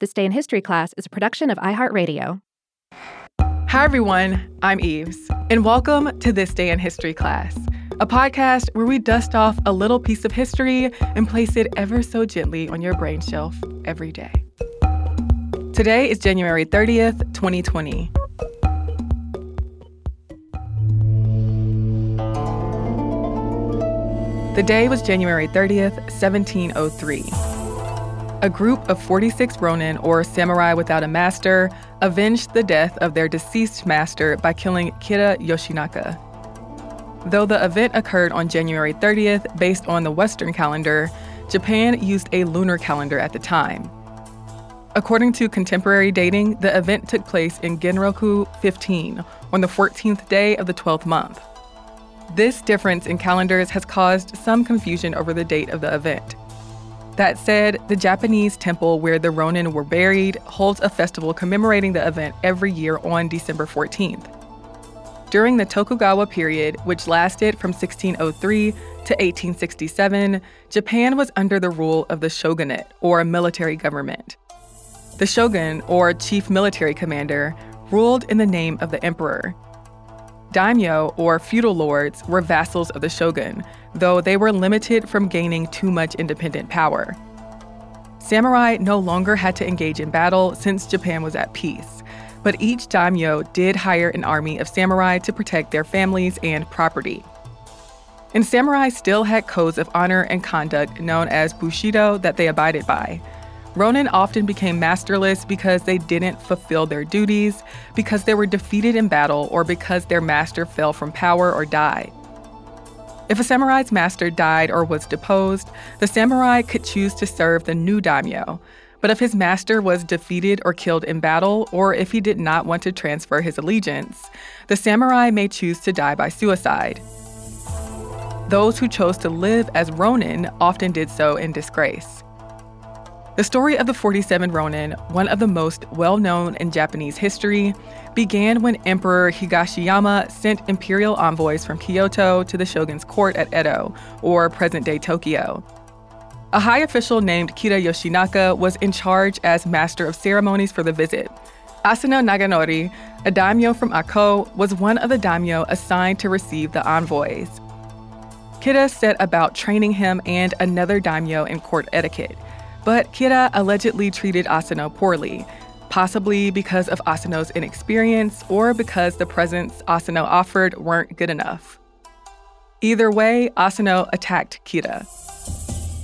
This Day in History class is a production of iHeartRadio. Hi, everyone. I'm Eves, and welcome to This Day in History class, a podcast where we dust off a little piece of history and place it ever so gently on your brain shelf every day. Today is January 30th, 2020. The day was January 30th, 1703 a group of 46 ronin, or samurai without a master, avenged the death of their deceased master by killing Kira Yoshinaka. Though the event occurred on January 30th based on the Western calendar, Japan used a lunar calendar at the time. According to contemporary dating, the event took place in Genroku 15 on the 14th day of the 12th month. This difference in calendars has caused some confusion over the date of the event. That said, the Japanese temple where the Ronin were buried holds a festival commemorating the event every year on December 14th. During the Tokugawa period, which lasted from 1603 to 1867, Japan was under the rule of the shogunate, or military government. The shogun, or chief military commander, ruled in the name of the emperor. Daimyo, or feudal lords, were vassals of the shogun, though they were limited from gaining too much independent power. Samurai no longer had to engage in battle since Japan was at peace, but each daimyo did hire an army of samurai to protect their families and property. And samurai still had codes of honor and conduct known as bushido that they abided by. Ronin often became masterless because they didn't fulfill their duties, because they were defeated in battle, or because their master fell from power or died. If a samurai's master died or was deposed, the samurai could choose to serve the new daimyo. But if his master was defeated or killed in battle, or if he did not want to transfer his allegiance, the samurai may choose to die by suicide. Those who chose to live as ronin often did so in disgrace. The story of the 47 Ronin, one of the most well known in Japanese history, began when Emperor Higashiyama sent imperial envoys from Kyoto to the shogun's court at Edo, or present day Tokyo. A high official named Kira Yoshinaka was in charge as master of ceremonies for the visit. Asano Naganori, a daimyo from Ako, was one of the daimyo assigned to receive the envoys. Kira set about training him and another daimyo in court etiquette but Kira allegedly treated Asano poorly, possibly because of Asano's inexperience or because the presents Asano offered weren't good enough. Either way, Asano attacked Kira.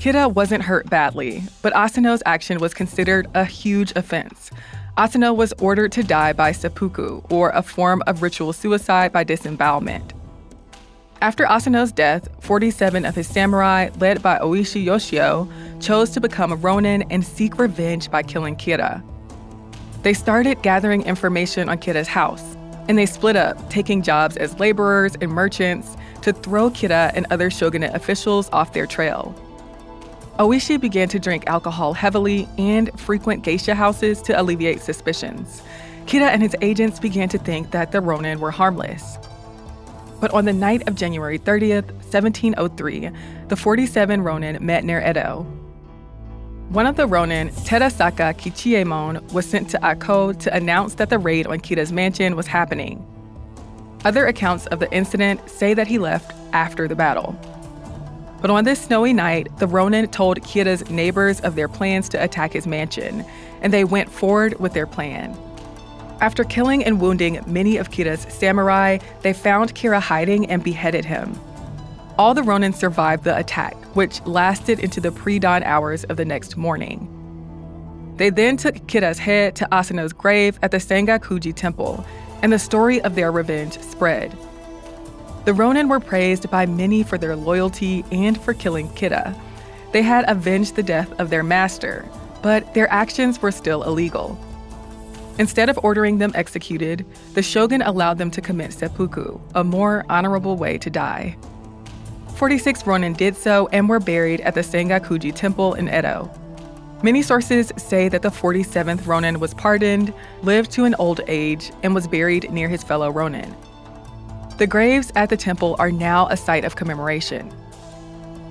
Kira wasn't hurt badly, but Asano's action was considered a huge offense. Asano was ordered to die by seppuku, or a form of ritual suicide by disembowelment. After Asano's death, 47 of his samurai, led by Oishi Yoshio, chose to become a ronin and seek revenge by killing Kira. They started gathering information on Kira's house, and they split up, taking jobs as laborers and merchants to throw Kira and other shogunate officials off their trail. Oishi began to drink alcohol heavily and frequent geisha houses to alleviate suspicions. Kira and his agents began to think that the ronin were harmless. But on the night of January 30th, 1703, the 47 Ronin met near Edo. One of the Ronin, Terasaka Kichiemon, was sent to Ako to announce that the raid on Kira's mansion was happening. Other accounts of the incident say that he left after the battle. But on this snowy night, the Ronin told Kira's neighbors of their plans to attack his mansion, and they went forward with their plan. After killing and wounding many of Kira's samurai, they found Kira hiding and beheaded him. All the Ronin survived the attack, which lasted into the pre dawn hours of the next morning. They then took Kira's head to Asano's grave at the Sengakuji Temple, and the story of their revenge spread. The Ronin were praised by many for their loyalty and for killing Kira. They had avenged the death of their master, but their actions were still illegal. Instead of ordering them executed, the shogun allowed them to commit seppuku, a more honorable way to die. 46 Ronin did so and were buried at the Sengakuji Temple in Edo. Many sources say that the 47th Ronin was pardoned, lived to an old age, and was buried near his fellow Ronin. The graves at the temple are now a site of commemoration.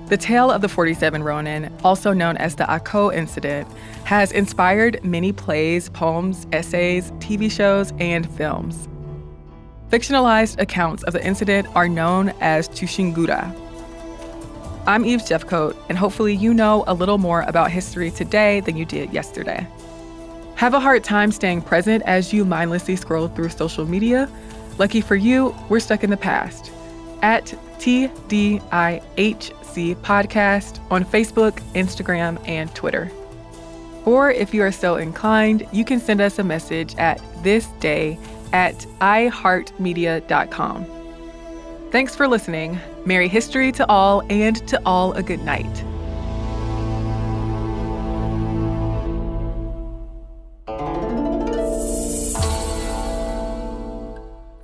The tale of the 47 Ronin, also known as the Ako incident, has inspired many plays, poems, essays, TV shows, and films. Fictionalized accounts of the incident are known as Chushingura. I'm Eve Jeffcoat, and hopefully you know a little more about history today than you did yesterday. Have a hard time staying present as you mindlessly scroll through social media? Lucky for you, we're stuck in the past. At TDIHC Podcast on Facebook, Instagram, and Twitter. Or if you are so inclined, you can send us a message at thisday at iheartmedia.com. Thanks for listening. Merry history to all, and to all a good night.